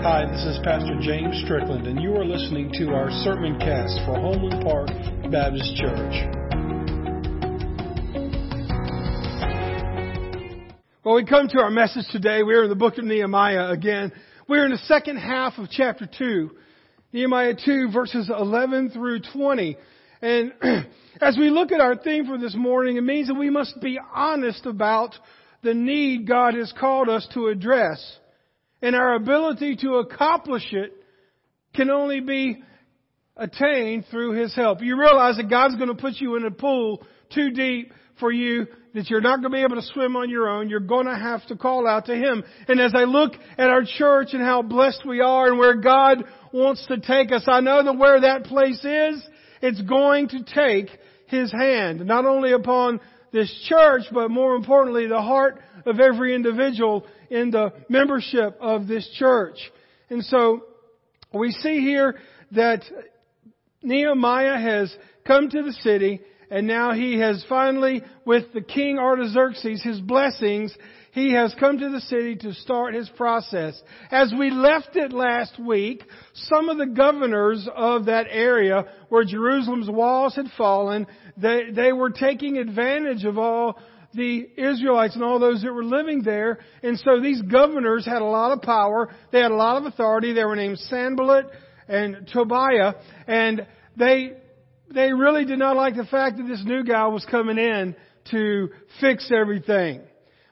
Hi, this is Pastor James Strickland, and you are listening to our sermon cast for Homeland Park Baptist Church. Well, we come to our message today. We're in the book of Nehemiah again. We're in the second half of chapter 2. Nehemiah 2 verses 11 through 20. And as we look at our theme for this morning, it means that we must be honest about the need God has called us to address. And our ability to accomplish it can only be attained through His help. You realize that God's going to put you in a pool too deep for you that you're not going to be able to swim on your own. You're going to have to call out to Him. And as I look at our church and how blessed we are and where God wants to take us, I know that where that place is, it's going to take His hand, not only upon this church, but more importantly, the heart of every individual in the membership of this church. And so, we see here that Nehemiah has come to the city and now he has finally, with the king Artaxerxes, his blessings, he has come to the city to start his process. As we left it last week, some of the governors of that area where Jerusalem's walls had fallen, they, they were taking advantage of all the Israelites and all those that were living there. And so these governors had a lot of power. They had a lot of authority. They were named Sanballat and Tobiah. And they they really did not like the fact that this new guy was coming in to fix everything.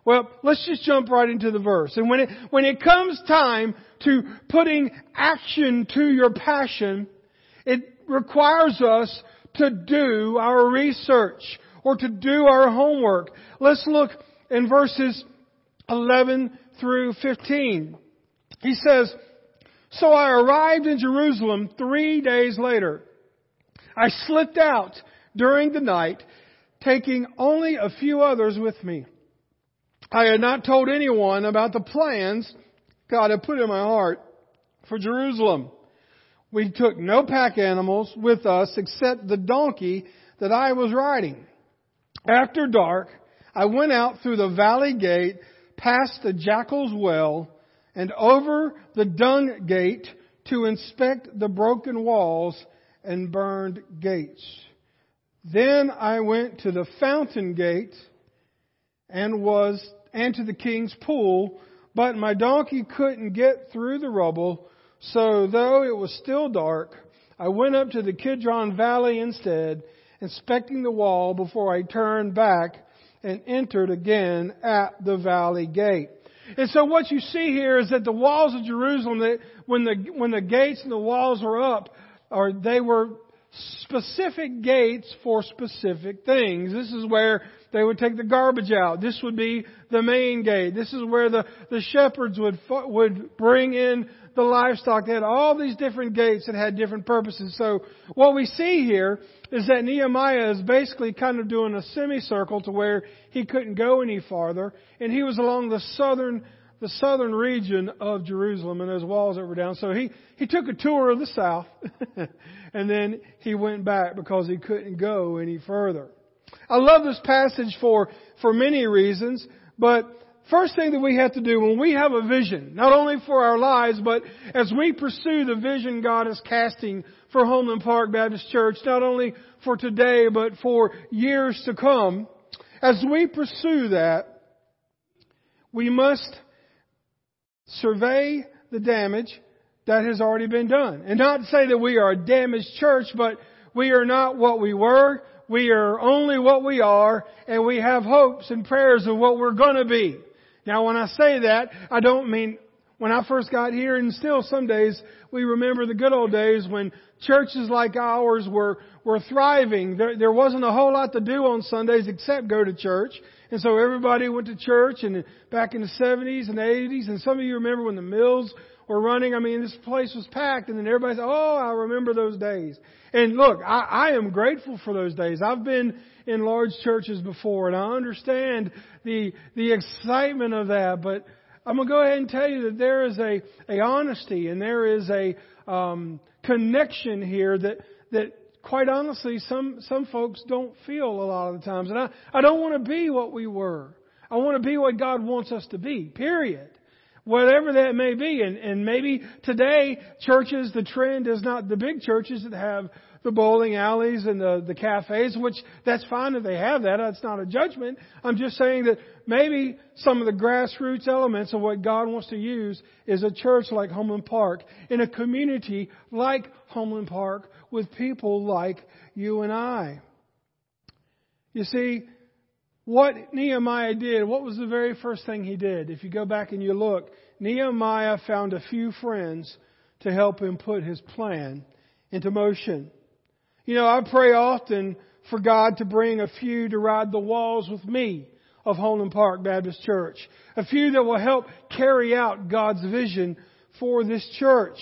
Well, let's just jump right into the verse. And when it, when it comes time to putting action to your passion, it requires us to do our research or to do our homework. Let's look in verses 11 through 15. He says, So I arrived in Jerusalem three days later. I slipped out during the night, taking only a few others with me. I had not told anyone about the plans God had put in my heart for Jerusalem. We took no pack animals with us except the donkey that I was riding. After dark, I went out through the valley gate, past the jackal's well, and over the dung gate to inspect the broken walls and burned gates. Then I went to the fountain gate and was and to the king's pool, but my donkey couldn't get through the rubble, so though it was still dark, I went up to the Kidron Valley instead, inspecting the wall before I turned back and entered again at the valley gate. And so what you see here is that the walls of Jerusalem, that when the when the gates and the walls were up, or they were specific gates for specific things. This is where they would take the garbage out. This would be the main gate. This is where the, the shepherds would, would bring in the livestock. They had all these different gates that had different purposes. So what we see here is that Nehemiah is basically kind of doing a semicircle to where he couldn't go any farther. And he was along the southern the southern region of Jerusalem and those walls that were down. So he, he took a tour of the south and then he went back because he couldn't go any further. I love this passage for, for many reasons, but first thing that we have to do when we have a vision, not only for our lives, but as we pursue the vision God is casting for Homeland Park Baptist Church, not only for today, but for years to come, as we pursue that, we must survey the damage that has already been done. And not to say that we are a damaged church, but we are not what we were. We are only what we are, and we have hopes and prayers of what we're gonna be. Now when I say that, I don't mean when I first got here, and still some days we remember the good old days when churches like ours were, were thriving. There, there wasn't a whole lot to do on Sundays except go to church. And so everybody went to church and back in the 70s and 80s, and some of you remember when the mills were running. I mean, this place was packed, and then everybody said, "Oh, I remember those days." And look, I, I am grateful for those days. I've been in large churches before, and I understand the the excitement of that. But I'm gonna go ahead and tell you that there is a a honesty and there is a um, connection here that that quite honestly, some, some folks don't feel a lot of the times. And I, I don't want to be what we were. I want to be what God wants us to be, period. Whatever that may be. And, and maybe today churches, the trend is not the big churches that have the bowling alleys and the, the cafes, which that's fine if they have that. That's not a judgment. I'm just saying that maybe some of the grassroots elements of what God wants to use is a church like Homeland Park, in a community like Homeland Park, with people like you and I. You see, what Nehemiah did, what was the very first thing he did? If you go back and you look, Nehemiah found a few friends to help him put his plan into motion. You know, I pray often for God to bring a few to ride the walls with me of Homeland Park Baptist Church. A few that will help carry out God's vision for this church.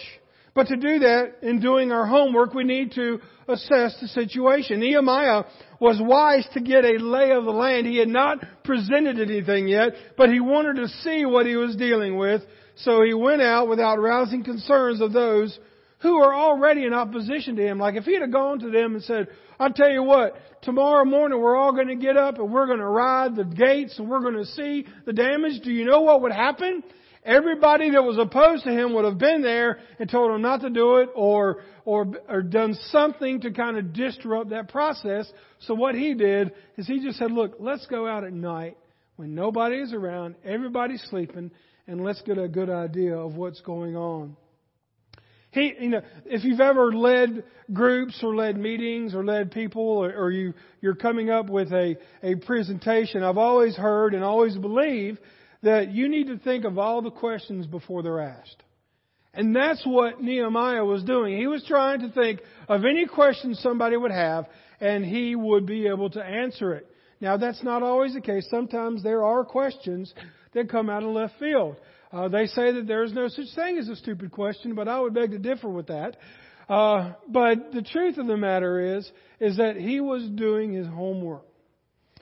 But to do that, in doing our homework, we need to assess the situation. Nehemiah was wise to get a lay of the land. He had not presented anything yet, but he wanted to see what he was dealing with. So he went out without rousing concerns of those who are already in opposition to him. Like if he'd have gone to them and said, I'll tell you what, tomorrow morning we're all going to get up and we're going to ride the gates and we're going to see the damage. Do you know what would happen? Everybody that was opposed to him would have been there and told him not to do it or, or, or done something to kind of disrupt that process. So what he did is he just said, look, let's go out at night when nobody is around, everybody's sleeping, and let's get a good idea of what's going on. He, you know, if you've ever led groups or led meetings or led people or, or you, you're coming up with a, a presentation, I've always heard and always believe that you need to think of all the questions before they're asked. And that's what Nehemiah was doing. He was trying to think of any question somebody would have and he would be able to answer it. Now that's not always the case. Sometimes there are questions that come out of left field. Uh, they say that there is no such thing as a stupid question, but I would beg to differ with that. Uh, but the truth of the matter is, is that he was doing his homework.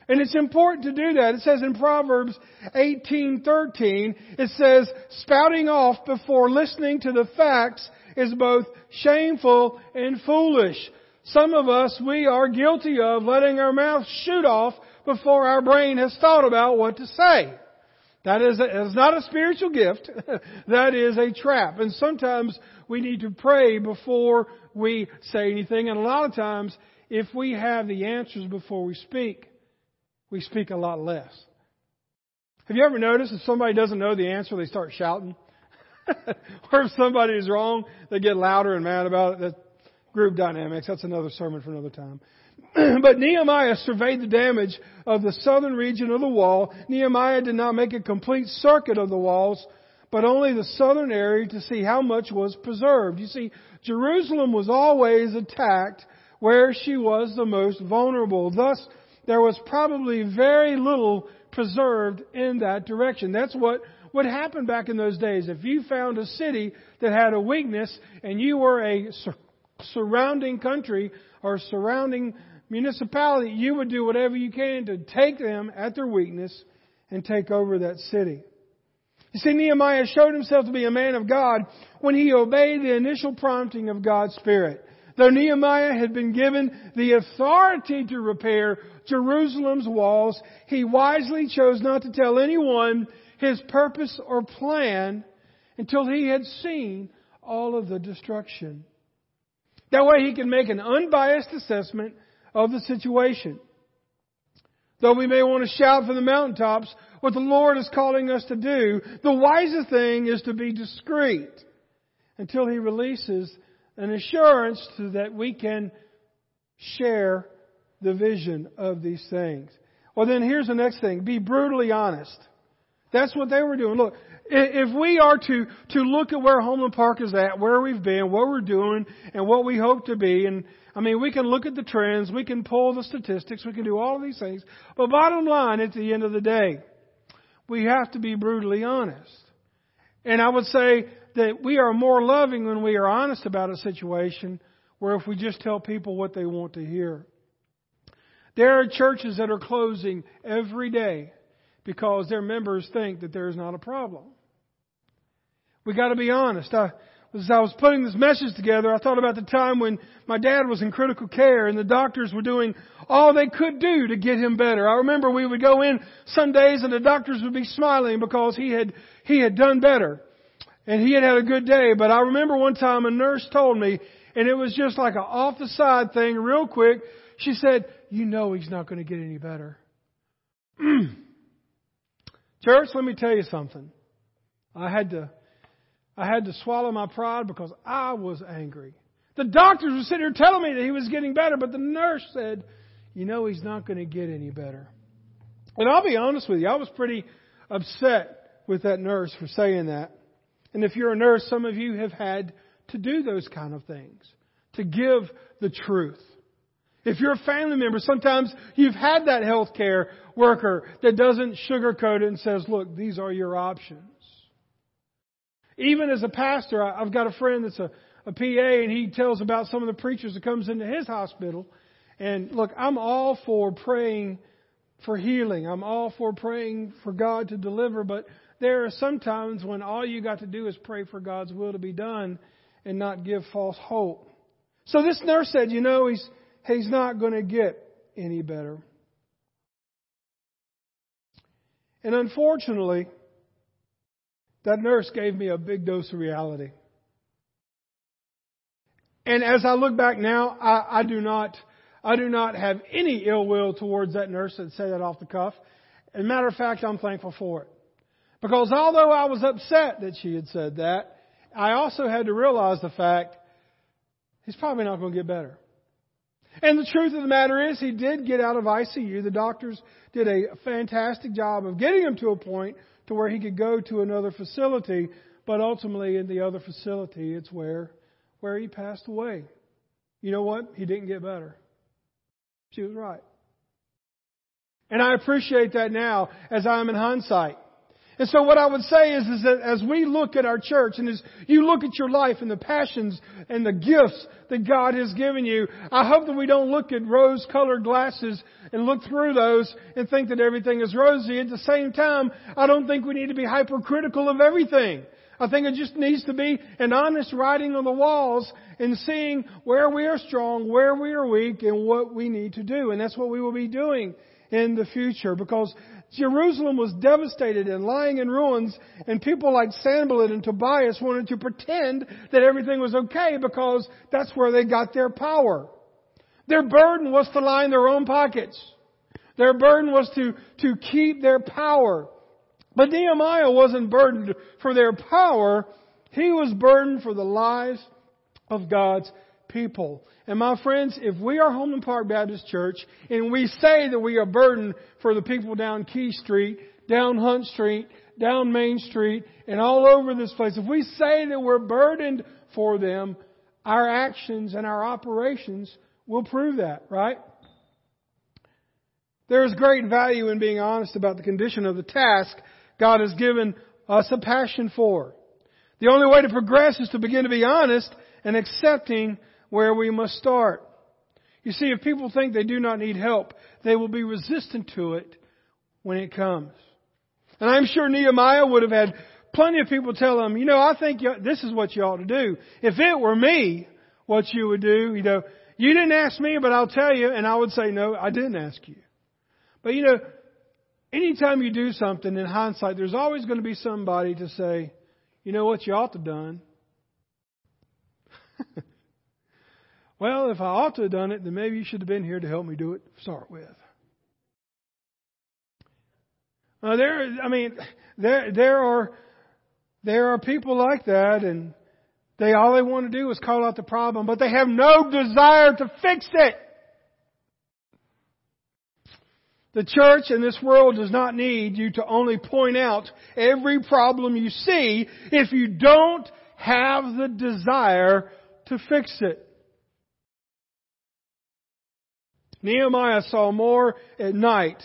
And it's important to do that. It says in Proverbs 18:13, it says, "Spouting off before listening to the facts is both shameful and foolish." Some of us, we are guilty of letting our mouth shoot off before our brain has thought about what to say. That is, a, is not a spiritual gift. that is a trap. And sometimes we need to pray before we say anything. And a lot of times, if we have the answers before we speak, we speak a lot less. Have you ever noticed if somebody doesn't know the answer, they start shouting? or if somebody is wrong, they get louder and mad about it. That group dynamics. That's another sermon for another time. but Nehemiah surveyed the damage of the southern region of the wall. Nehemiah did not make a complete circuit of the walls, but only the southern area to see how much was preserved. You see, Jerusalem was always attacked where she was the most vulnerable. Thus, there was probably very little preserved in that direction. That's what would happen back in those days. If you found a city that had a weakness and you were a sur- surrounding country or surrounding municipality, you would do whatever you can to take them at their weakness and take over that city. You see, Nehemiah showed himself to be a man of God when he obeyed the initial prompting of God's Spirit. Though Nehemiah had been given the authority to repair Jerusalem's walls, he wisely chose not to tell anyone his purpose or plan until he had seen all of the destruction. That way he could make an unbiased assessment of the situation. Though we may want to shout from the mountaintops what the Lord is calling us to do, the wisest thing is to be discreet until He releases an assurance so that we can share the vision of these things. Well, then here's the next thing. Be brutally honest. That's what they were doing. Look, if we are to, to look at where Homeland Park is at, where we've been, what we're doing, and what we hope to be, and I mean, we can look at the trends, we can pull the statistics, we can do all of these things, but bottom line, at the end of the day, we have to be brutally honest. And I would say that we are more loving when we are honest about a situation, where if we just tell people what they want to hear. There are churches that are closing every day because their members think that there is not a problem. We got to be honest. I, as I was putting this message together, I thought about the time when my dad was in critical care and the doctors were doing all they could do to get him better. I remember we would go in some days and the doctors would be smiling because he had, he had done better. And he had had a good day. But I remember one time a nurse told me, and it was just like an off the side thing real quick. She said, you know he's not going to get any better. Church, let me tell you something. I had to, I had to swallow my pride because I was angry. The doctors were sitting here telling me that he was getting better, but the nurse said, you know he's not going to get any better. And I'll be honest with you, I was pretty upset with that nurse for saying that. And if you're a nurse, some of you have had to do those kind of things, to give the truth. If you're a family member, sometimes you've had that healthcare worker that doesn't sugarcoat it and says, look, these are your options. Even as a pastor, I've got a friend that's a, a PA and he tells about some of the preachers that comes into his hospital. And look, I'm all for praying for healing. I'm all for praying for God to deliver, but there are some times when all you got to do is pray for God's will to be done and not give false hope. So this nurse said, you know, he's, he's not going to get any better. And unfortunately, that nurse gave me a big dose of reality. And as I look back now, I, I do not, I do not have any ill will towards that nurse that said that off the cuff. As a matter of fact, I'm thankful for it. Because although I was upset that she had said that, I also had to realize the fact he's probably not going to get better. And the truth of the matter is, he did get out of ICU. The doctors did a fantastic job of getting him to a point to where he could go to another facility, but ultimately in the other facility, it's where, where he passed away. You know what? He didn't get better. She was right. And I appreciate that now as I'm in hindsight. And so what I would say is, is that as we look at our church and as you look at your life and the passions and the gifts that God has given you, I hope that we don't look at rose colored glasses and look through those and think that everything is rosy. At the same time, I don't think we need to be hypercritical of everything. I think it just needs to be an honest writing on the walls and seeing where we are strong, where we are weak, and what we need to do. And that's what we will be doing in the future because Jerusalem was devastated and lying in ruins, and people like Sanballat and Tobias wanted to pretend that everything was okay because that's where they got their power. Their burden was to line their own pockets. Their burden was to, to keep their power. But Nehemiah wasn't burdened for their power. He was burdened for the lives of God's people. And my friends, if we are Homeland Park Baptist Church and we say that we are burdened for the people down Key Street, down Hunt Street, down Main Street, and all over this place, if we say that we're burdened for them, our actions and our operations will prove that, right? There is great value in being honest about the condition of the task God has given us a passion for. The only way to progress is to begin to be honest and accepting where we must start. You see, if people think they do not need help, they will be resistant to it when it comes. And I'm sure Nehemiah would have had plenty of people tell him, you know, I think this is what you ought to do. If it were me, what you would do, you know, you didn't ask me, but I'll tell you, and I would say, no, I didn't ask you. But you know, anytime you do something in hindsight, there's always going to be somebody to say, you know what you ought to have done? Well, if I ought to have done it, then maybe you should have been here to help me do it to start with. There, I mean, there, there are, there are people like that, and they all they want to do is call out the problem, but they have no desire to fix it. The church in this world does not need you to only point out every problem you see if you don't have the desire to fix it. Nehemiah saw more at night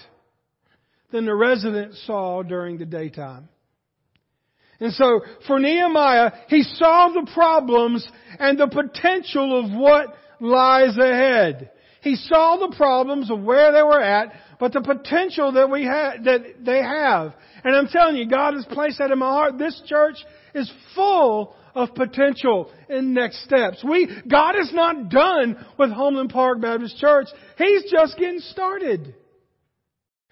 than the residents saw during the daytime. And so for Nehemiah, he saw the problems and the potential of what lies ahead. He saw the problems of where they were at, but the potential that we had, that they have. And I'm telling you, God has placed that in my heart. This church is full of potential and next steps. We, God is not done with Homeland Park Baptist Church. He's just getting started.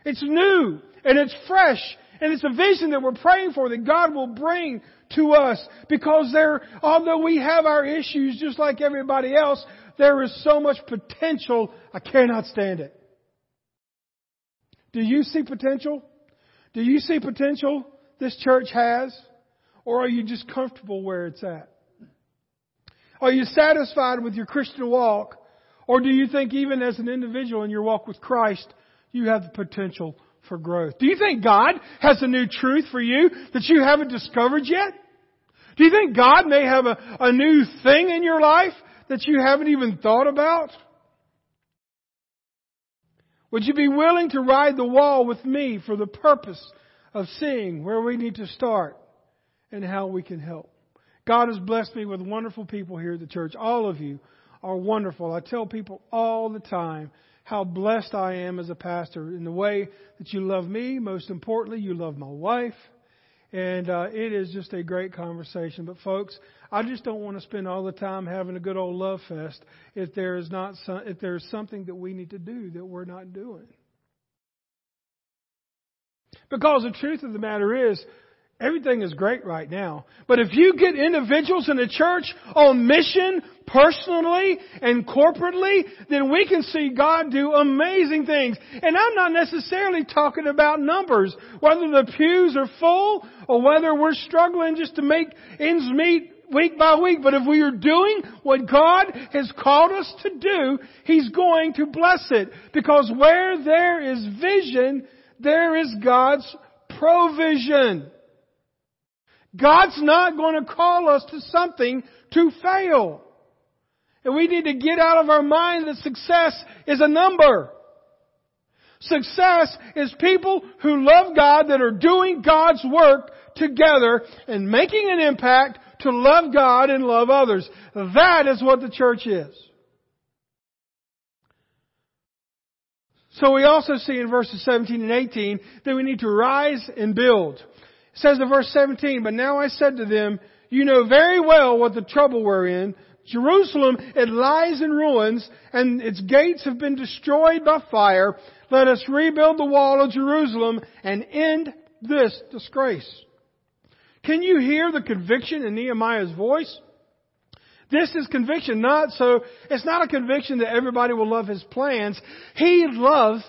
It's new and it's fresh and it's a vision that we're praying for that God will bring to us because there, although we have our issues just like everybody else, there is so much potential. I cannot stand it. Do you see potential? Do you see potential this church has? Or are you just comfortable where it's at? Are you satisfied with your Christian walk? Or do you think even as an individual in your walk with Christ, you have the potential for growth? Do you think God has a new truth for you that you haven't discovered yet? Do you think God may have a, a new thing in your life that you haven't even thought about? Would you be willing to ride the wall with me for the purpose of seeing where we need to start and how we can help? God has blessed me with wonderful people here at the church. All of you are wonderful. I tell people all the time how blessed I am as a pastor in the way that you love me. Most importantly, you love my wife. And uh, it is just a great conversation. But folks, I just don't want to spend all the time having a good old love fest if there is not some, if there is something that we need to do that we're not doing. Because the truth of the matter is, Everything is great right now. But if you get individuals in the church on mission, personally and corporately, then we can see God do amazing things. And I'm not necessarily talking about numbers, whether the pews are full or whether we're struggling just to make ends meet week by week. But if we are doing what God has called us to do, He's going to bless it. Because where there is vision, there is God's provision. God's not going to call us to something to fail. And we need to get out of our mind that success is a number. Success is people who love God that are doing God's work together and making an impact to love God and love others. That is what the church is. So we also see in verses 17 and 18 that we need to rise and build. Says in verse 17, But now I said to them, You know very well what the trouble we're in. Jerusalem, it lies in ruins, and its gates have been destroyed by fire. Let us rebuild the wall of Jerusalem and end this disgrace. Can you hear the conviction in Nehemiah's voice? This is conviction, not so, it's not a conviction that everybody will love his plans. He loves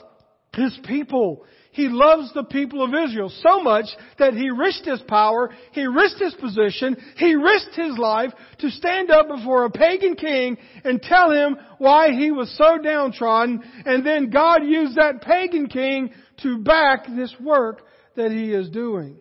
his people. He loves the people of Israel so much that he risked his power, he risked his position, he risked his life to stand up before a pagan king and tell him why he was so downtrodden, and then God used that pagan king to back this work that he is doing.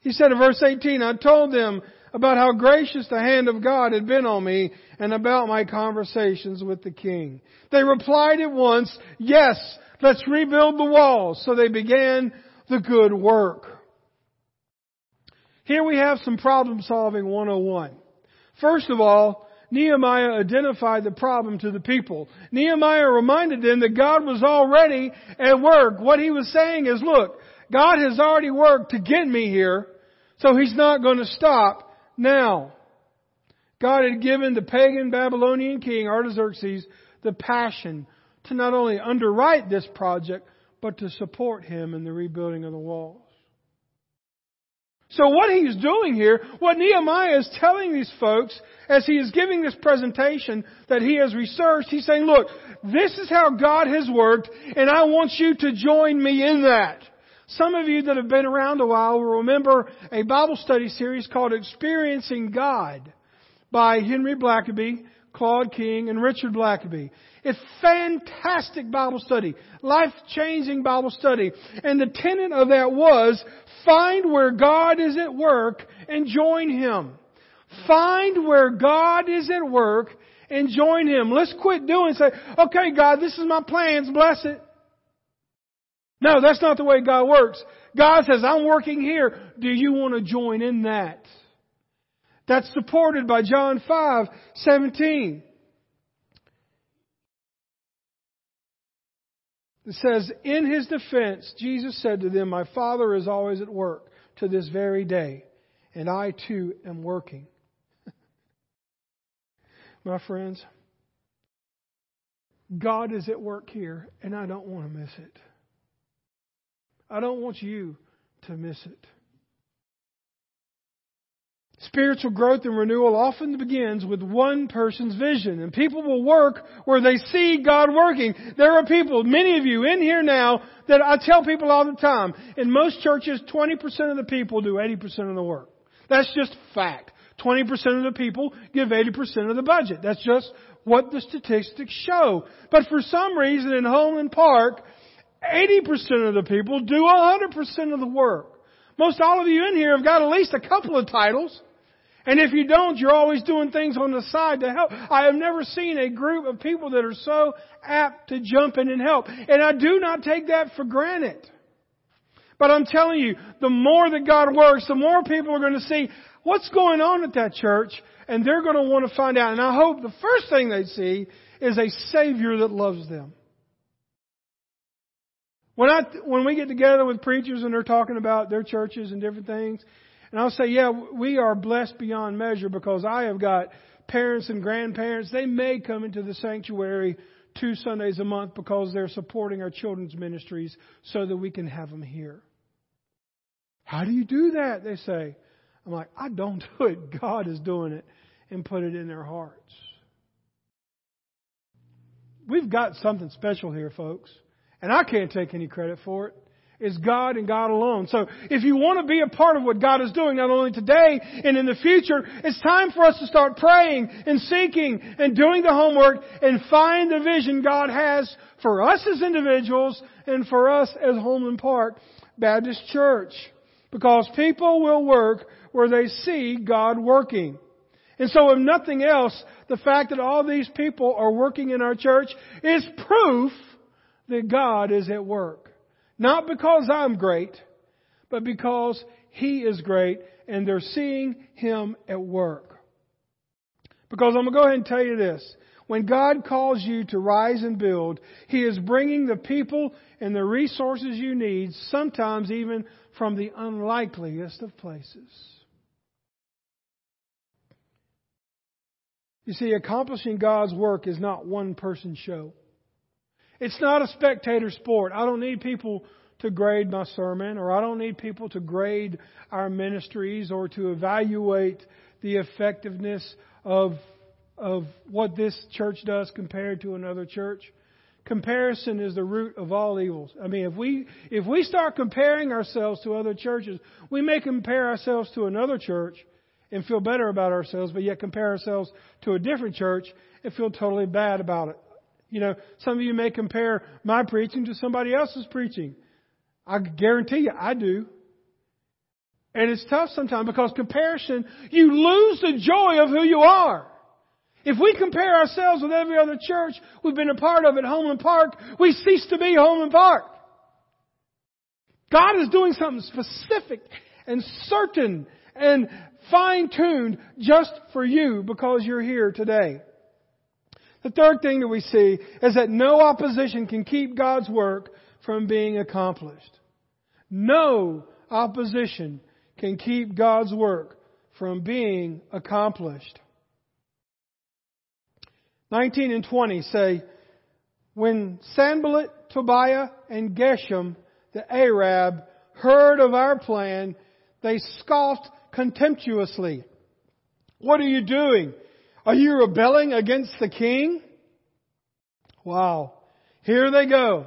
He said in verse 18, I told them about how gracious the hand of God had been on me and about my conversations with the king. They replied at once, yes, Let's rebuild the walls. So they began the good work. Here we have some problem solving 101. First of all, Nehemiah identified the problem to the people. Nehemiah reminded them that God was already at work. What he was saying is, look, God has already worked to get me here, so he's not going to stop now. God had given the pagan Babylonian king Artaxerxes the passion to not only underwrite this project, but to support him in the rebuilding of the walls. So what he's doing here, what Nehemiah is telling these folks as he is giving this presentation that he has researched, he's saying, look, this is how God has worked and I want you to join me in that. Some of you that have been around a while will remember a Bible study series called Experiencing God by Henry Blackaby, Claude King, and Richard Blackaby. It's fantastic Bible study, life-changing Bible study. And the tenet of that was find where God is at work and join Him. Find where God is at work and join Him. Let's quit doing say, okay God, this is my plans, bless it. No, that's not the way God works. God says, I'm working here. Do you want to join in that? That's supported by John 5, 17. It says, In his defense, Jesus said to them, My Father is always at work to this very day, and I too am working. My friends, God is at work here, and I don't want to miss it. I don't want you to miss it. Spiritual growth and renewal often begins with one person's vision, and people will work where they see God working. There are people, many of you in here now, that I tell people all the time, in most churches, 20% of the people do 80% of the work. That's just fact. 20% of the people give 80% of the budget. That's just what the statistics show. But for some reason in Homeland Park, 80% of the people do 100% of the work. Most all of you in here have got at least a couple of titles. And if you don't, you're always doing things on the side to help. I have never seen a group of people that are so apt to jump in and help. And I do not take that for granted. But I'm telling you, the more that God works, the more people are going to see what's going on at that church, and they're going to want to find out. And I hope the first thing they see is a Savior that loves them. When I, when we get together with preachers and they're talking about their churches and different things, and I'll say, yeah, we are blessed beyond measure because I have got parents and grandparents. They may come into the sanctuary two Sundays a month because they're supporting our children's ministries so that we can have them here. How do you do that? They say. I'm like, I don't do it. God is doing it and put it in their hearts. We've got something special here, folks. And I can't take any credit for it. It's God and God alone. So if you want to be a part of what God is doing, not only today and in the future, it's time for us to start praying and seeking and doing the homework and find the vision God has for us as individuals and for us as Homeland Park Baptist Church. Because people will work where they see God working. And so if nothing else, the fact that all these people are working in our church is proof that God is at work. Not because I'm great, but because He is great and they're seeing Him at work. Because I'm going to go ahead and tell you this. When God calls you to rise and build, He is bringing the people and the resources you need, sometimes even from the unlikeliest of places. You see, accomplishing God's work is not one person show. It's not a spectator sport. I don't need people to grade my sermon, or I don't need people to grade our ministries or to evaluate the effectiveness of, of what this church does compared to another church. Comparison is the root of all evils. I mean, if we, if we start comparing ourselves to other churches, we may compare ourselves to another church and feel better about ourselves, but yet compare ourselves to a different church and feel totally bad about it. You know, some of you may compare my preaching to somebody else's preaching. I guarantee you, I do. And it's tough sometimes because comparison, you lose the joy of who you are. If we compare ourselves with every other church we've been a part of at Homeland Park, we cease to be Homeland Park. God is doing something specific and certain and fine tuned just for you because you're here today. The third thing that we see is that no opposition can keep God's work from being accomplished. No opposition can keep God's work from being accomplished. 19 and 20 say, When Sanballat, Tobiah, and Geshem, the Arab, heard of our plan, they scoffed contemptuously. What are you doing? Are you rebelling against the king? Wow. Here they go.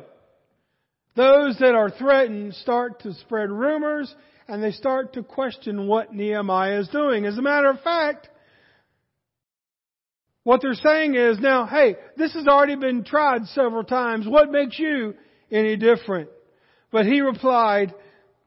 Those that are threatened start to spread rumors and they start to question what Nehemiah is doing. As a matter of fact, what they're saying is now, hey, this has already been tried several times. What makes you any different? But he replied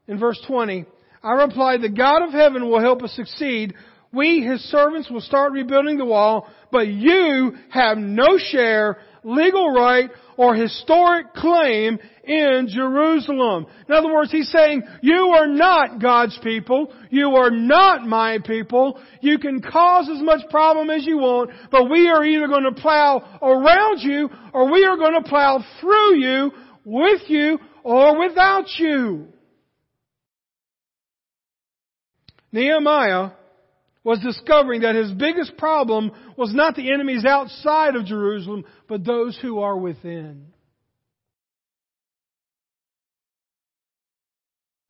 in verse 20, I replied, the God of heaven will help us succeed we, his servants, will start rebuilding the wall, but you have no share, legal right, or historic claim in Jerusalem. In other words, he's saying, you are not God's people. You are not my people. You can cause as much problem as you want, but we are either going to plow around you or we are going to plow through you with you or without you. Nehemiah was discovering that his biggest problem was not the enemies outside of Jerusalem, but those who are within.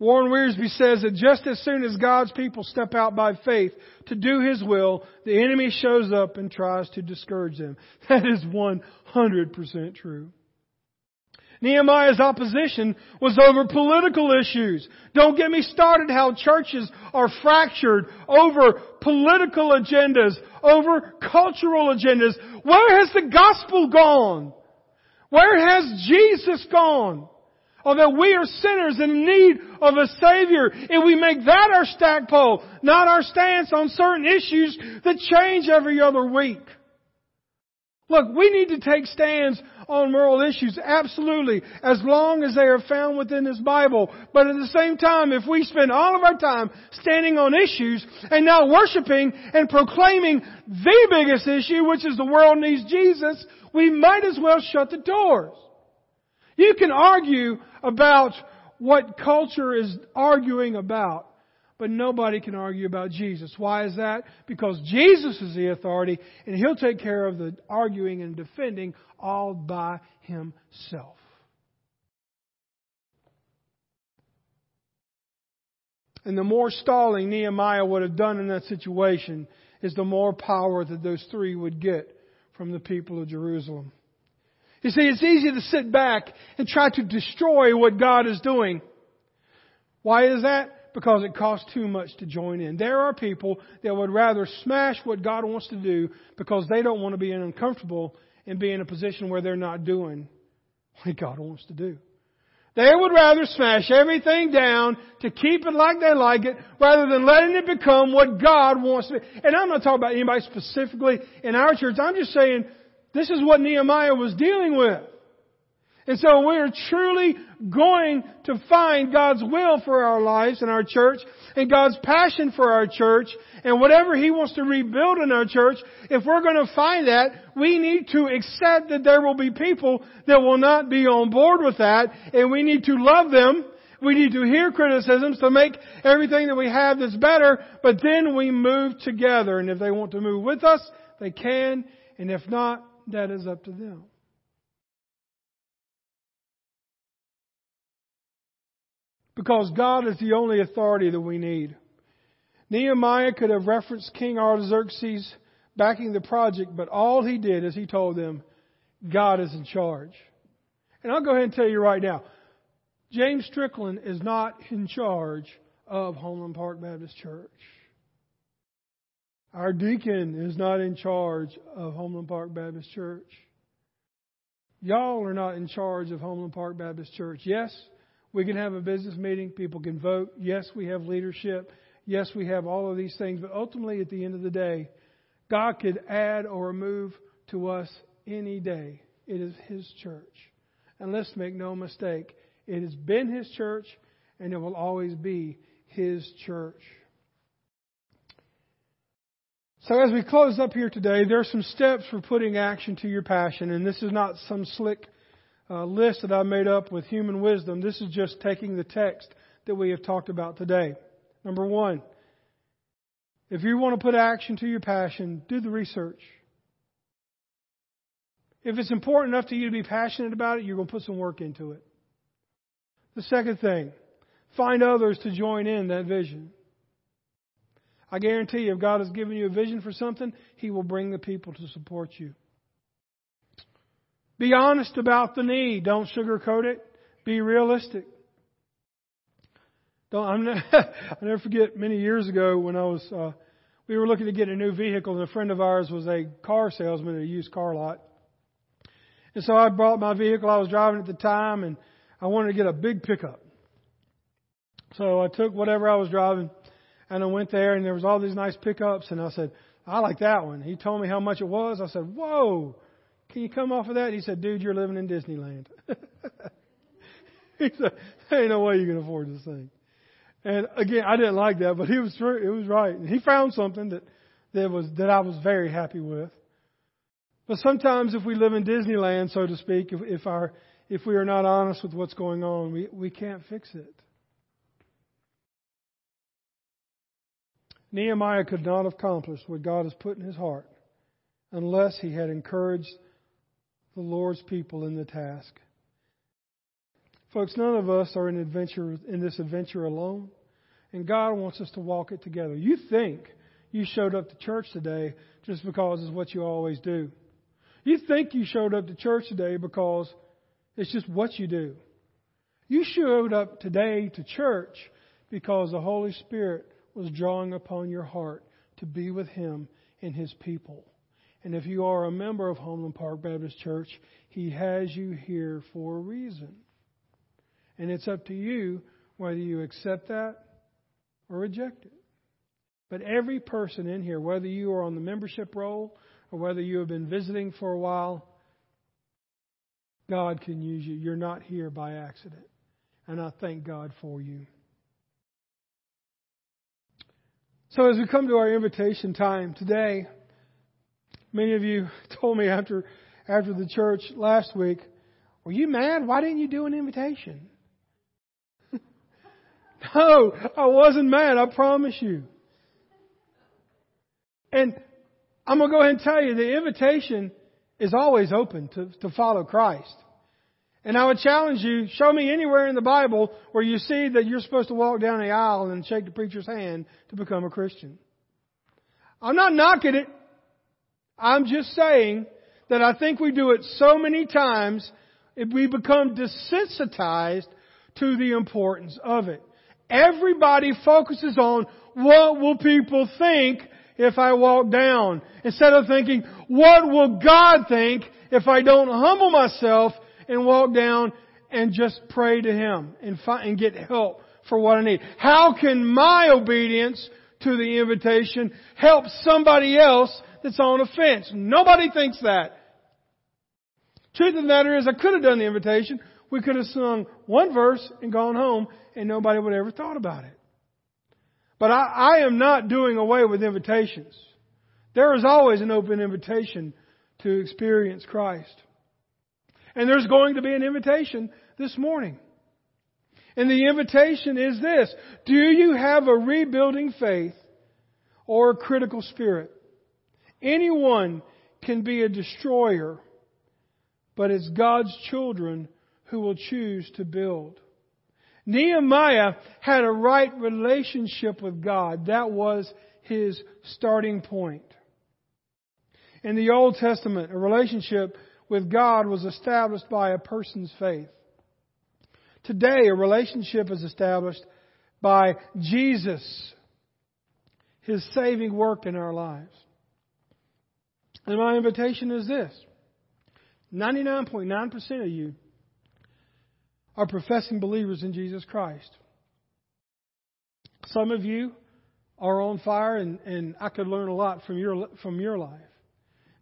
Warren Wiersbe says that just as soon as God's people step out by faith to do His will, the enemy shows up and tries to discourage them. That is 100% true. Nehemiah's opposition was over political issues. Don't get me started how churches are fractured over political agendas, over cultural agendas. Where has the gospel gone? Where has Jesus gone? Or that we are sinners in need of a Savior. If we make that our stackpole, not our stance on certain issues that change every other week. Look, we need to take stands on moral issues, absolutely, as long as they are found within this Bible. But at the same time, if we spend all of our time standing on issues and not worshiping and proclaiming the biggest issue, which is the world needs Jesus, we might as well shut the doors. You can argue about what culture is arguing about. But nobody can argue about Jesus. Why is that? Because Jesus is the authority and He'll take care of the arguing and defending all by Himself. And the more stalling Nehemiah would have done in that situation is the more power that those three would get from the people of Jerusalem. You see, it's easy to sit back and try to destroy what God is doing. Why is that? Because it costs too much to join in. There are people that would rather smash what God wants to do because they don't want to be uncomfortable and be in a position where they're not doing what God wants to do. They would rather smash everything down to keep it like they like it rather than letting it become what God wants to. be. And I'm not talking about anybody specifically in our church. I'm just saying this is what Nehemiah was dealing with. And so we are truly going to find God's will for our lives and our church and God's passion for our church and whatever He wants to rebuild in our church. If we're going to find that, we need to accept that there will be people that will not be on board with that and we need to love them. We need to hear criticisms to make everything that we have that's better, but then we move together. And if they want to move with us, they can. And if not, that is up to them. Because God is the only authority that we need. Nehemiah could have referenced King Artaxerxes backing the project, but all he did is he told them, God is in charge. And I'll go ahead and tell you right now, James Strickland is not in charge of Homeland Park Baptist Church. Our deacon is not in charge of Homeland Park Baptist Church. Y'all are not in charge of Homeland Park Baptist Church. Yes, we can have a business meeting. People can vote. Yes, we have leadership. Yes, we have all of these things. But ultimately, at the end of the day, God could add or remove to us any day. It is His church. And let's make no mistake, it has been His church and it will always be His church. So as we close up here today, there are some steps for putting action to your passion, and this is not some slick uh, list that I made up with human wisdom. This is just taking the text that we have talked about today. Number one, if you want to put action to your passion, do the research. If it's important enough to you to be passionate about it, you're going to put some work into it. The second thing, find others to join in that vision. I guarantee you, if God has given you a vision for something, He will bring the people to support you. Be honest about the need. Don't sugarcoat it. Be realistic. Don't, I'm not, I never forget many years ago when I was, uh, we were looking to get a new vehicle, and a friend of ours was a car salesman at a used car lot. And so I brought my vehicle I was driving at the time, and I wanted to get a big pickup. So I took whatever I was driving, and I went there and there was all these nice pickups and I said, I like that one. He told me how much it was. I said, whoa, can you come off of that? And He said, dude, you're living in Disneyland. he said, there ain't no way you can afford this thing. And again, I didn't like that, but he was true. It was right. And he found something that, that was, that I was very happy with. But sometimes if we live in Disneyland, so to speak, if, if our, if we are not honest with what's going on, we, we can't fix it. Nehemiah could not have accomplished what God has put in his heart unless he had encouraged the Lord's people in the task. Folks, none of us are in adventure in this adventure alone, and God wants us to walk it together. You think you showed up to church today just because it's what you always do. You think you showed up to church today because it's just what you do. You showed up today to church because the Holy Spirit was drawing upon your heart to be with Him and His people. And if you are a member of Homeland Park Baptist Church, He has you here for a reason. And it's up to you whether you accept that or reject it. But every person in here, whether you are on the membership roll or whether you have been visiting for a while, God can use you. You're not here by accident. And I thank God for you. So as we come to our invitation time today, many of you told me after after the church last week, were you mad? Why didn't you do an invitation? no, I wasn't mad, I promise you. And I'm going to go ahead and tell you the invitation is always open to, to follow Christ. And I would challenge you, show me anywhere in the Bible where you see that you're supposed to walk down the aisle and shake the preacher's hand to become a Christian. I'm not knocking it. I'm just saying that I think we do it so many times, we become desensitized to the importance of it. Everybody focuses on what will people think if I walk down instead of thinking, what will God think if I don't humble myself and walk down and just pray to Him and find, and get help for what I need. How can my obedience to the invitation help somebody else that's on a fence? Nobody thinks that. Truth of the matter is, I could have done the invitation. We could have sung one verse and gone home, and nobody would have ever thought about it. But I, I am not doing away with invitations. There is always an open invitation to experience Christ. And there's going to be an invitation this morning. And the invitation is this. Do you have a rebuilding faith or a critical spirit? Anyone can be a destroyer, but it's God's children who will choose to build. Nehemiah had a right relationship with God. That was his starting point. In the Old Testament, a relationship with God was established by a person's faith. Today, a relationship is established by Jesus, His saving work in our lives. And my invitation is this 99.9% of you are professing believers in Jesus Christ. Some of you are on fire, and, and I could learn a lot from your, from your life.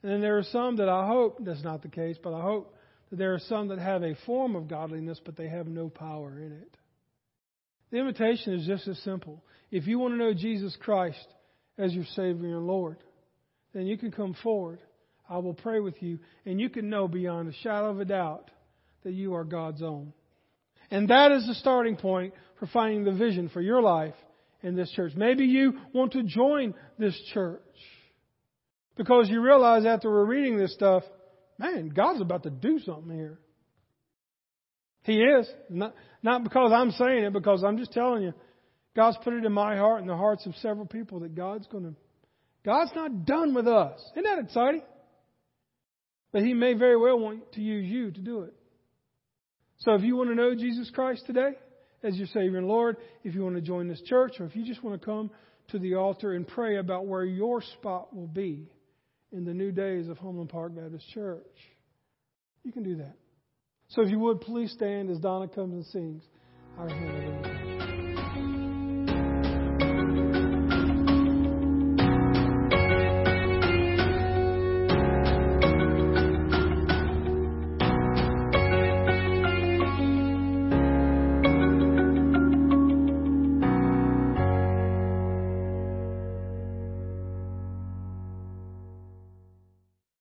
And then there are some that I hope that's not the case, but I hope that there are some that have a form of godliness, but they have no power in it. The invitation is just as simple. If you want to know Jesus Christ as your Savior and Lord, then you can come forward. I will pray with you, and you can know beyond a shadow of a doubt that you are God's own. And that is the starting point for finding the vision for your life in this church. Maybe you want to join this church. Because you realize after we're reading this stuff, man, God's about to do something here. He is. Not, not because I'm saying it, because I'm just telling you, God's put it in my heart and the hearts of several people that God's going to, God's not done with us. Isn't that exciting? But He may very well want to use you to do it. So if you want to know Jesus Christ today as your Savior and Lord, if you want to join this church, or if you just want to come to the altar and pray about where your spot will be, in the new days of Homeland Park Baptist Church. You can do that. So if you would, please stand as Donna comes and sings our hymn